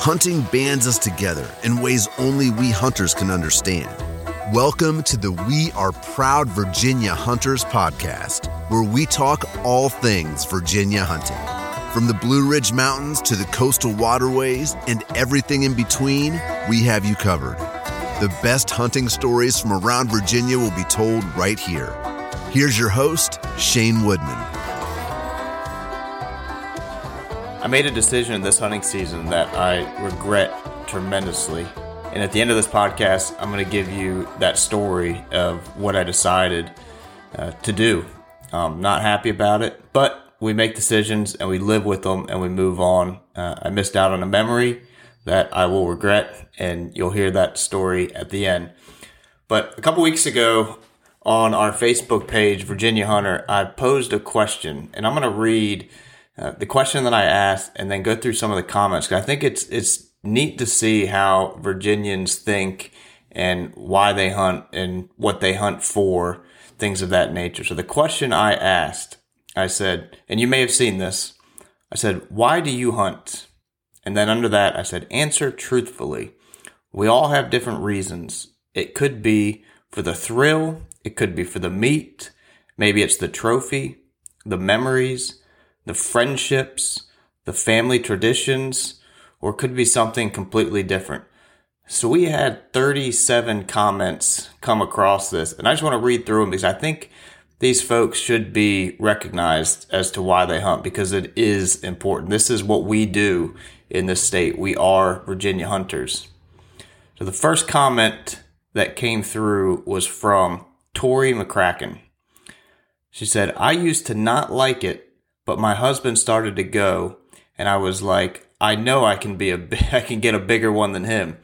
Hunting bands us together in ways only we hunters can understand. Welcome to the We Are Proud Virginia Hunters podcast, where we talk all things Virginia hunting. From the Blue Ridge Mountains to the coastal waterways and everything in between, we have you covered. The best hunting stories from around Virginia will be told right here. Here's your host, Shane Woodman. I made a decision this hunting season that I regret tremendously. And at the end of this podcast, I'm going to give you that story of what I decided uh, to do. I'm not happy about it, but we make decisions and we live with them and we move on. Uh, I missed out on a memory that I will regret, and you'll hear that story at the end. But a couple weeks ago on our Facebook page, Virginia Hunter, I posed a question, and I'm going to read uh, the question that I asked and then go through some of the comments. I think it's it's neat to see how Virginians think and why they hunt and what they hunt for, things of that nature. So the question I asked, I said, and you may have seen this, I said, why do you hunt? And then under that, I said, answer truthfully. We all have different reasons. It could be for the thrill, it could be for the meat, maybe it's the trophy, the memories, the friendships, the family traditions, or could be something completely different. So we had 37 comments come across this, and I just want to read through them because I think these folks should be recognized as to why they hunt because it is important. This is what we do in this state. We are Virginia hunters. So the first comment that came through was from Tori McCracken. She said, I used to not like it, but my husband started to go, and I was like, I know I can be a I can get a bigger one than him.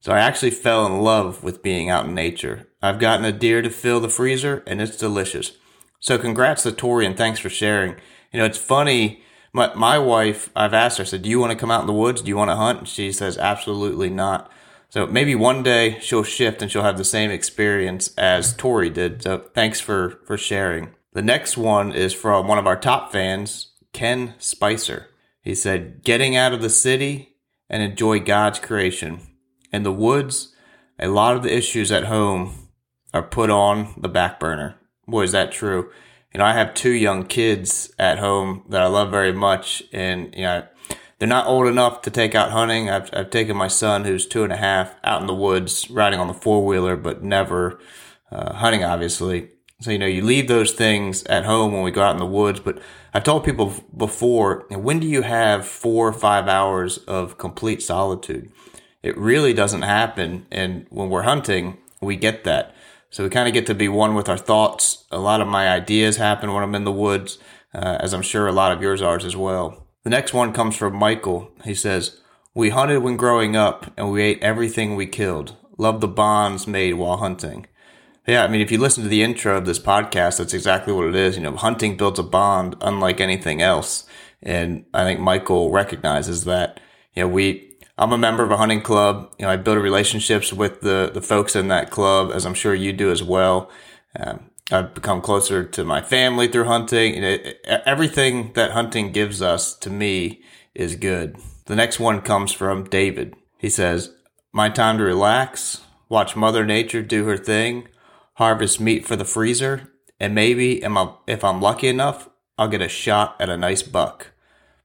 So I actually fell in love with being out in nature. I've gotten a deer to fill the freezer and it's delicious. So congrats to Tori and thanks for sharing. You know, it's funny. My, my wife, I've asked her, I said, do you want to come out in the woods? Do you want to hunt? And she says, absolutely not. So maybe one day she'll shift and she'll have the same experience as Tori did. So thanks for, for sharing. The next one is from one of our top fans, Ken Spicer. He said, getting out of the city and enjoy God's creation. In the woods, a lot of the issues at home are put on the back burner. Boy, is that true. You know, I have two young kids at home that I love very much, and, you know, they're not old enough to take out hunting. I've, I've taken my son, who's two and a half, out in the woods riding on the four wheeler, but never uh, hunting, obviously. So, you know, you leave those things at home when we go out in the woods. But I've told people before, when do you have four or five hours of complete solitude? It really doesn't happen. And when we're hunting, we get that. So we kind of get to be one with our thoughts. A lot of my ideas happen when I'm in the woods, uh, as I'm sure a lot of yours are as well. The next one comes from Michael. He says, We hunted when growing up and we ate everything we killed. Love the bonds made while hunting. Yeah, I mean, if you listen to the intro of this podcast, that's exactly what it is. You know, hunting builds a bond unlike anything else. And I think Michael recognizes that. You know, we, I'm a member of a hunting club. You know, I build relationships with the, the folks in that club, as I'm sure you do as well. Um, I've become closer to my family through hunting. You know, everything that hunting gives us to me is good. The next one comes from David. He says, My time to relax, watch Mother Nature do her thing harvest meat for the freezer, and maybe if I'm lucky enough, I'll get a shot at a nice buck.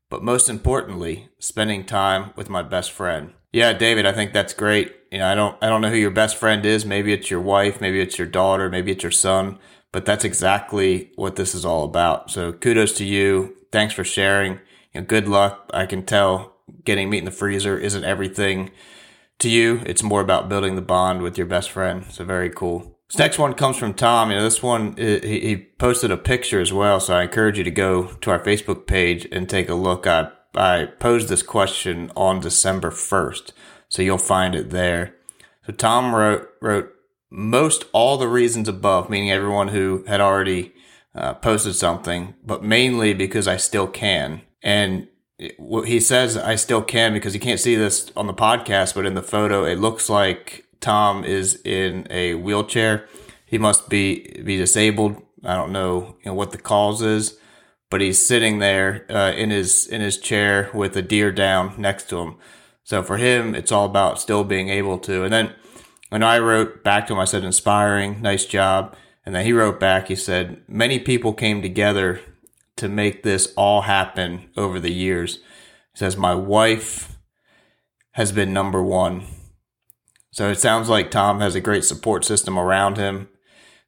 But most importantly, spending time with my best friend. Yeah, David, I think that's great. You know, I don't I don't know who your best friend is. Maybe it's your wife, maybe it's your daughter, maybe it's your son, but that's exactly what this is all about. So kudos to you. Thanks for sharing. You know, good luck. I can tell getting meat in the freezer isn't everything to you. It's more about building the bond with your best friend. So very cool. This next one comes from Tom. You know, this one he, posted a picture as well, so I encourage you to go to our Facebook page and take a look. I I posed this question on December first, so you'll find it there. So Tom wrote wrote most all the reasons above, meaning everyone who had already uh, posted something, but mainly because I still can. And he says I still can because you can't see this on the podcast, but in the photo, it looks like Tom is in a wheelchair. He must be be disabled I don't know, you know what the cause is, but he's sitting there uh, in his in his chair with a deer down next to him. So for him, it's all about still being able to. And then when I wrote back to him, I said, "Inspiring, nice job." And then he wrote back. He said, "Many people came together to make this all happen over the years." He says, "My wife has been number one." So it sounds like Tom has a great support system around him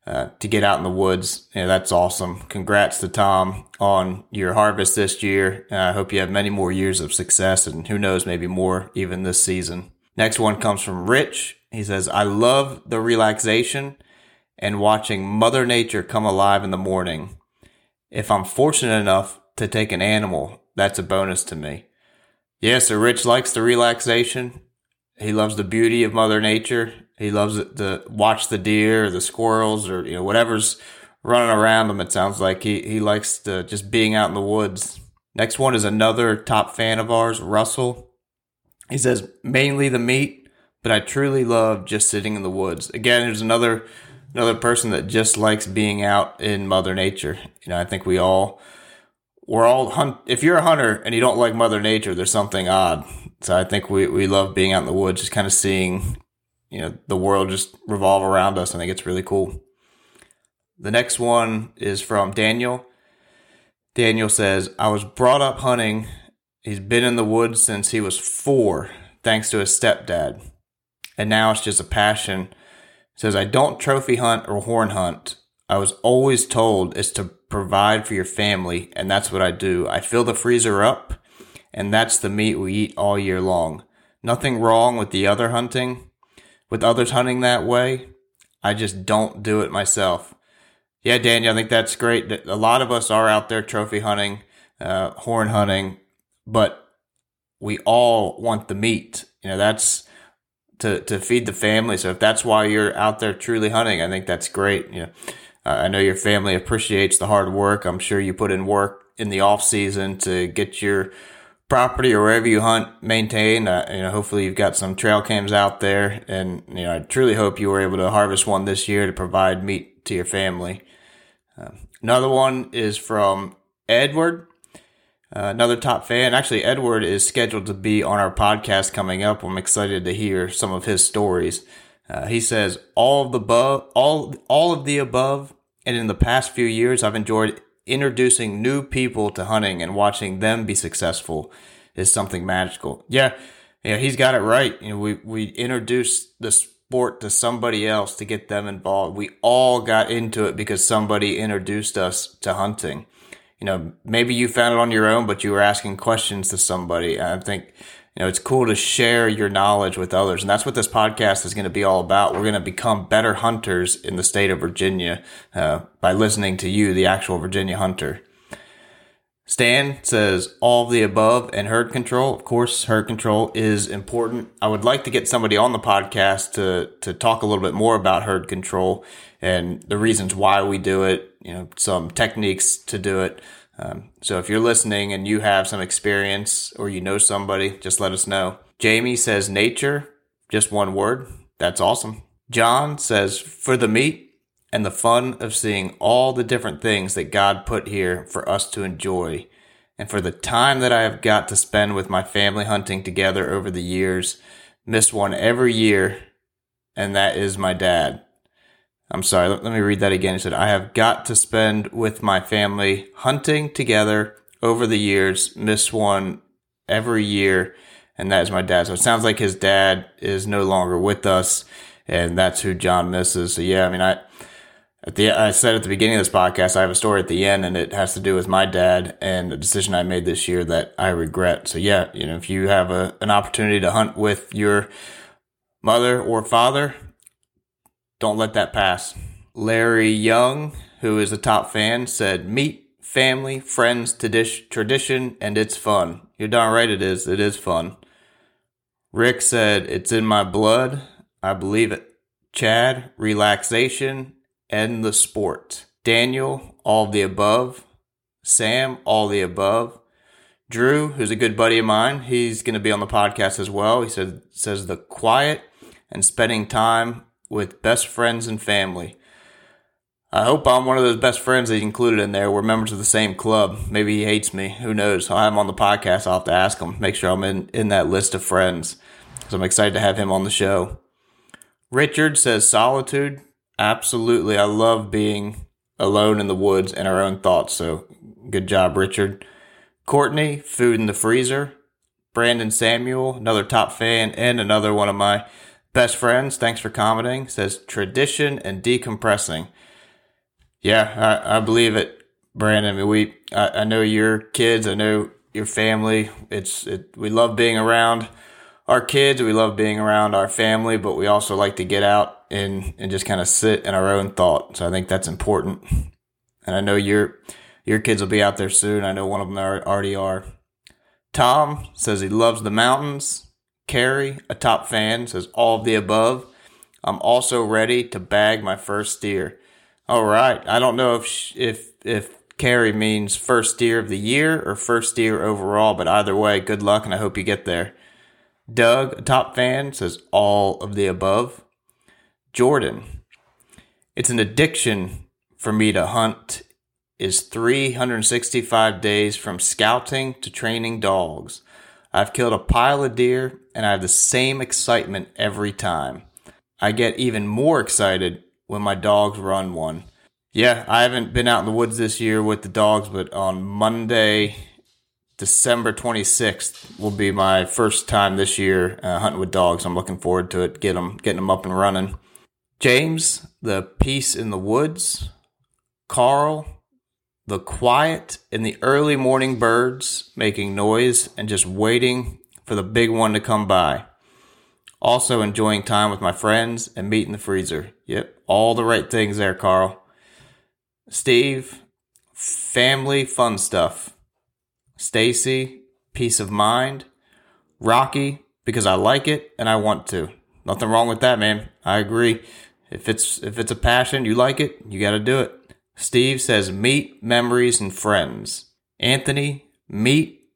uh, to get out in the woods. Yeah, that's awesome. Congrats to Tom on your harvest this year. Uh, I hope you have many more years of success and who knows, maybe more even this season. Next one comes from Rich. He says, I love the relaxation and watching Mother Nature come alive in the morning. If I'm fortunate enough to take an animal, that's a bonus to me. Yeah, so Rich likes the relaxation. He loves the beauty of Mother Nature. He loves to watch the deer, or the squirrels, or you know whatever's running around him. It sounds like he he likes to just being out in the woods. Next one is another top fan of ours, Russell. He says mainly the meat, but I truly love just sitting in the woods. Again, there's another another person that just likes being out in Mother Nature. You know, I think we all we're all hunt. If you're a hunter and you don't like Mother Nature, there's something odd. So I think we we love being out in the woods, just kind of seeing you know the world just revolve around us. I think it's really cool. The next one is from Daniel. Daniel says, "I was brought up hunting. He's been in the woods since he was four, thanks to his stepdad, and now it's just a passion." says, "I don't trophy hunt or horn hunt. I was always told it's to provide for your family, and that's what I do. I fill the freezer up, and that's the meat we eat all year long. Nothing wrong with the other hunting, with others hunting that way. I just don't do it myself. Yeah, Daniel, I think that's great. A lot of us are out there trophy hunting, uh, horn hunting, but we all want the meat. You know, that's to, to feed the family. So if that's why you're out there truly hunting, I think that's great. You know, uh, I know your family appreciates the hard work. I'm sure you put in work in the off season to get your property or wherever you hunt maintained. Uh, you know, hopefully you've got some trail cams out there, and you know, I truly hope you were able to harvest one this year to provide meat to your family. Um, another one is from Edward. Uh, another top fan. Actually, Edward is scheduled to be on our podcast coming up. I'm excited to hear some of his stories. Uh, he says all of the above, all all of the above, and in the past few years, I've enjoyed introducing new people to hunting and watching them be successful is something magical. Yeah, yeah, he's got it right. You know, we we introduced the sport to somebody else to get them involved. We all got into it because somebody introduced us to hunting. You know, maybe you found it on your own, but you were asking questions to somebody. I think you know, it's cool to share your knowledge with others. And that's what this podcast is going to be all about. We're going to become better hunters in the state of Virginia uh, by listening to you, the actual Virginia hunter. Stan says all of the above and herd control. Of course, herd control is important. I would like to get somebody on the podcast to, to talk a little bit more about herd control and the reasons why we do it, you know, some techniques to do it. Um, so if you're listening and you have some experience or you know somebody, just let us know. Jamie says nature, just one word. That's awesome. John says for the meat and the fun of seeing all the different things that God put here for us to enjoy. And for the time that I have got to spend with my family hunting together over the years, miss one every year, and that is my dad. I'm sorry, let, let me read that again. He said, I have got to spend with my family hunting together over the years, miss one every year, and that is my dad. So it sounds like his dad is no longer with us, and that's who John misses. So yeah, I mean, I at the I said at the beginning of this podcast, I have a story at the end, and it has to do with my dad and the decision I made this year that I regret. So yeah, you know, if you have a, an opportunity to hunt with your mother or father, don't let that pass. Larry Young, who is a top fan, said, Meat family, friends, tradition, and it's fun. You're darn right it is. It is fun. Rick said, It's in my blood. I believe it. Chad, relaxation, and the sport. Daniel, all the above. Sam, all the above. Drew, who's a good buddy of mine, he's going to be on the podcast as well. He said, says the quiet and spending time with best friends and family. I hope I'm one of those best friends that he included in there. We're members of the same club. Maybe he hates me. Who knows? I'll have him on the podcast. I'll have to ask him, make sure I'm in, in that list of friends. Because I'm excited to have him on the show. Richard says solitude. Absolutely. I love being alone in the woods and our own thoughts. So good job, Richard. Courtney, food in the freezer. Brandon Samuel, another top fan and another one of my best friends. Thanks for commenting. Says tradition and decompressing. Yeah, I, I believe it, Brandon. I mean, we, I, I, know your kids. I know your family. It's, it, we love being around our kids. We love being around our family, but we also like to get out and, and just kind of sit in our own thought. So I think that's important. And I know your, your kids will be out there soon. I know one of them already are. Tom says he loves the mountains. Carrie, a top fan, says all of the above. I'm also ready to bag my first steer. All right. I don't know if if if Carrie means first steer of the year or first steer overall, but either way, good luck and I hope you get there. Doug, a top fan, says all of the above. Jordan, it's an addiction for me to hunt is 365 days from scouting to training dogs. I've killed a pile of deer and I have the same excitement every time. I get even more excited when my dogs run one. Yeah, I haven't been out in the woods this year with the dogs, but on Monday, December 26th will be my first time this year uh, hunting with dogs. I'm looking forward to it, get them, getting them up and running. James, the peace in the woods. Carl, the quiet in the early morning birds making noise and just waiting for the big one to come by. Also enjoying time with my friends and meat in the freezer. Yep, all the right things there, Carl. Steve, family fun stuff. Stacy, peace of mind. Rocky, because I like it and I want to. Nothing wrong with that, man. I agree. If it's if it's a passion, you like it, you got to do it. Steve says meat memories and friends. Anthony, meat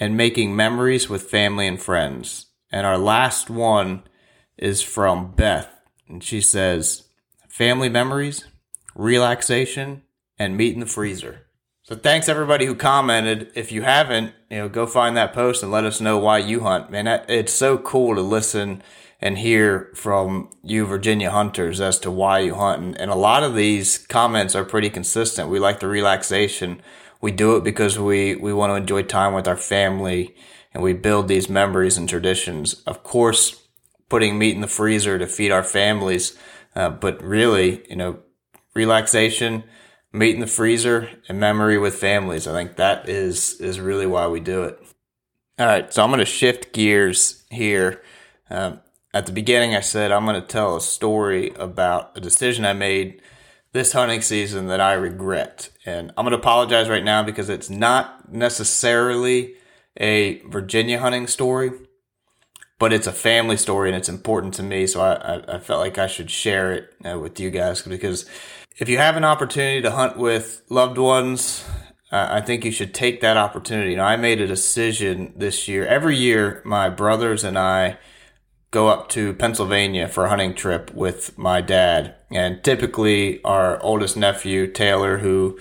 and making memories with family and friends. And our last one is from Beth. And she says, family memories, relaxation, and meat in the freezer. So thanks everybody who commented. If you haven't, you know, go find that post and let us know why you hunt. Man, it's so cool to listen and hear from you Virginia hunters as to why you hunt. And, and a lot of these comments are pretty consistent. We like the relaxation. We do it because we, we want to enjoy time with our family and we build these memories and traditions. Of course, putting meat in the freezer to feed our families, uh, but really, you know, relaxation, meat in the freezer, and memory with families. I think that is is really why we do it. All right, so I'm going to shift gears here. Um, at the beginning, I said I'm going to tell a story about a decision I made this hunting season that I regret. And I'm going to apologize right now because it's not necessarily a Virginia hunting story, but it's a family story and it's important to me. So I, I, felt like I should share it uh, with you guys because if you have an opportunity to hunt with loved ones, I think you should take that opportunity. You know, I made a decision this year. Every year, my brothers and I go up to Pennsylvania for a hunting trip with my dad. And typically, our oldest nephew, Taylor, who,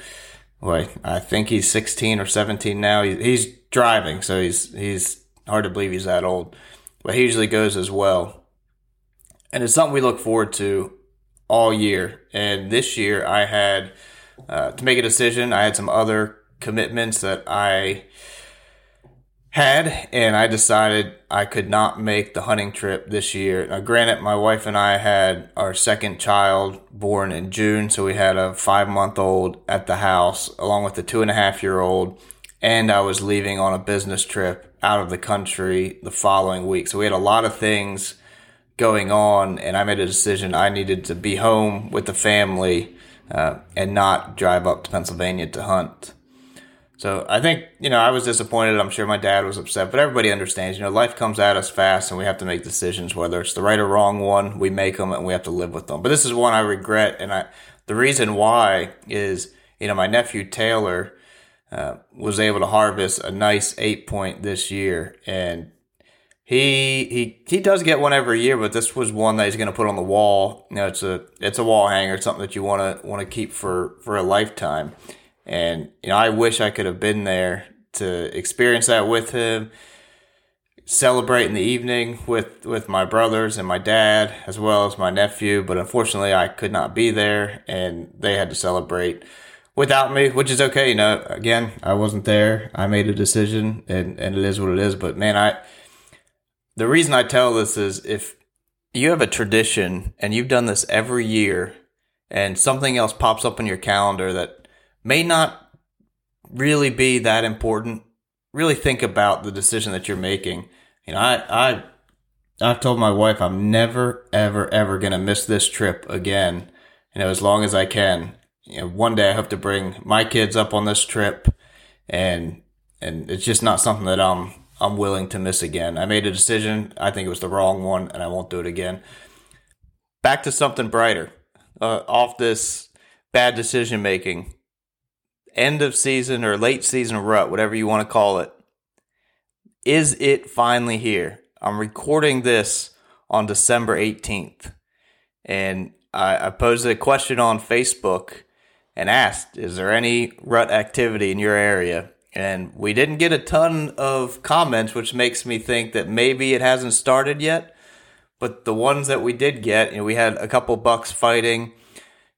well, I think he's 16 or 17 now, he's driving, so he's, he's hard to believe he's that old. But he usually goes as well. And it's something we look forward to all year. And this year, I had uh, to make a decision. I had some other commitments that I had, and I decided I could not make the hunting trip this year. Now, granted, my wife and I had our second child born in June, so we had a five month old at the house, along with a two and a half year old, and I was leaving on a business trip out of the country the following week. So we had a lot of things going on, and I made a decision I needed to be home with the family uh, and not drive up to Pennsylvania to hunt. So I think, you know, I was disappointed. I'm sure my dad was upset, but everybody understands, you know, life comes at us fast and we have to make decisions, whether it's the right or wrong one, we make them and we have to live with them. But this is one I regret. And I, the reason why is, you know, my nephew Taylor, uh, was able to harvest a nice eight point this year and he he he does get one every year, but this was one that he's going to put on the wall. You know, it's a it's a wall hanger, something that you want to want to keep for for a lifetime. And you know, I wish I could have been there to experience that with him, celebrate in the evening with with my brothers and my dad as well as my nephew. But unfortunately, I could not be there, and they had to celebrate without me, which is okay. You know, again, I wasn't there. I made a decision, and and it is what it is. But man, I the reason I tell this is if you have a tradition and you've done this every year, and something else pops up on your calendar that may not really be that important, really think about the decision that you're making. You know, I I I've told my wife I'm never ever ever gonna miss this trip again. You know, as long as I can. You know, one day I hope to bring my kids up on this trip, and and it's just not something that I'm I'm willing to miss again. I made a decision. I think it was the wrong one, and I won't do it again. Back to something brighter. Uh, off this bad decision making end of season or late season rut, whatever you want to call it, is it finally here? I'm recording this on December 18th. And I, I posed a question on Facebook and asked, is there any rut activity in your area? And we didn't get a ton of comments, which makes me think that maybe it hasn't started yet. But the ones that we did get, you know, we had a couple bucks fighting.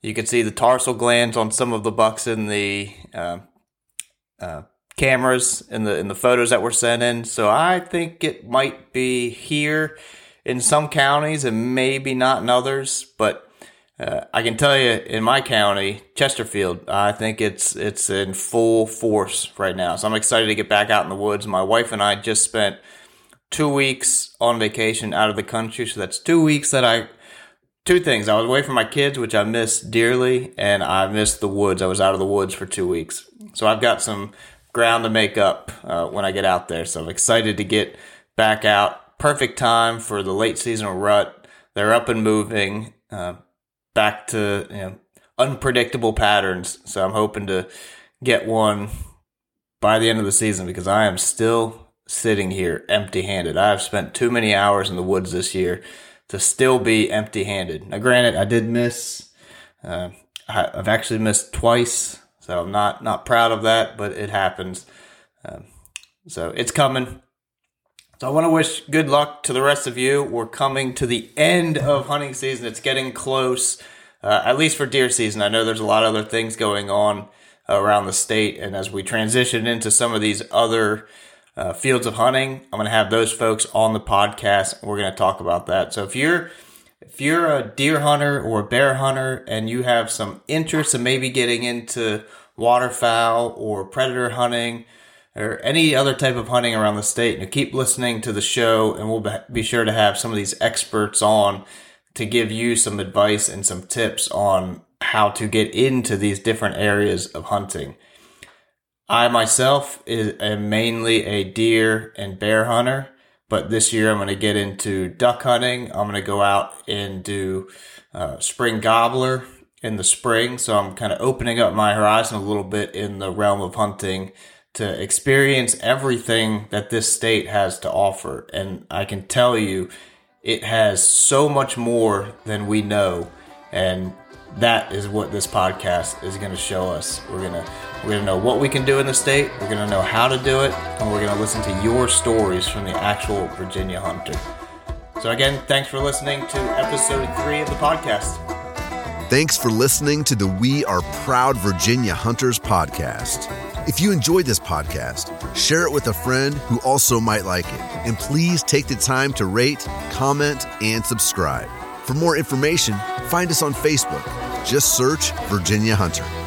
You can see the tarsal glands on some of the bucks in the uh, uh, cameras in the in the photos that were sent in. So I think it might be here in some counties and maybe not in others. But uh, I can tell you, in my county, Chesterfield, I think it's it's in full force right now. So I'm excited to get back out in the woods. My wife and I just spent two weeks on vacation out of the country, so that's two weeks that I two things. I was away from my kids, which I miss dearly, and I missed the woods. I was out of the woods for two weeks. So I've got some ground to make up uh, when I get out there. So I'm excited to get back out. Perfect time for the late seasonal rut. They're up and moving uh, back to you know, unpredictable patterns. So I'm hoping to get one by the end of the season because I am still sitting here empty handed. I've spent too many hours in the woods this year to still be empty handed. Now, granted, I did miss, uh, I've actually missed twice, so I'm not, not proud of that, but it happens. Um, so it's coming. So I want to wish good luck to the rest of you. We're coming to the end of hunting season. It's getting close, uh, at least for deer season. I know there's a lot of other things going on around the state, and as we transition into some of these other uh, fields of hunting. I'm going to have those folks on the podcast. We're going to talk about that. So if you're if you're a deer hunter or a bear hunter and you have some interest in maybe getting into waterfowl or predator hunting or any other type of hunting around the state, you keep listening to the show and we'll be sure to have some of these experts on to give you some advice and some tips on how to get into these different areas of hunting. I myself is, am mainly a deer and bear hunter, but this year I'm going to get into duck hunting. I'm going to go out and do uh, spring gobbler in the spring. So I'm kind of opening up my horizon a little bit in the realm of hunting to experience everything that this state has to offer. And I can tell you, it has so much more than we know. And that is what this podcast is going to show us. We're going to we're going to know what we can do in the state, we're going to know how to do it, and we're going to listen to your stories from the actual Virginia hunter. So again, thanks for listening to episode 3 of the podcast. Thanks for listening to the We Are Proud Virginia Hunters podcast. If you enjoyed this podcast, share it with a friend who also might like it. And please take the time to rate, comment, and subscribe. For more information, find us on Facebook. Just search Virginia Hunter.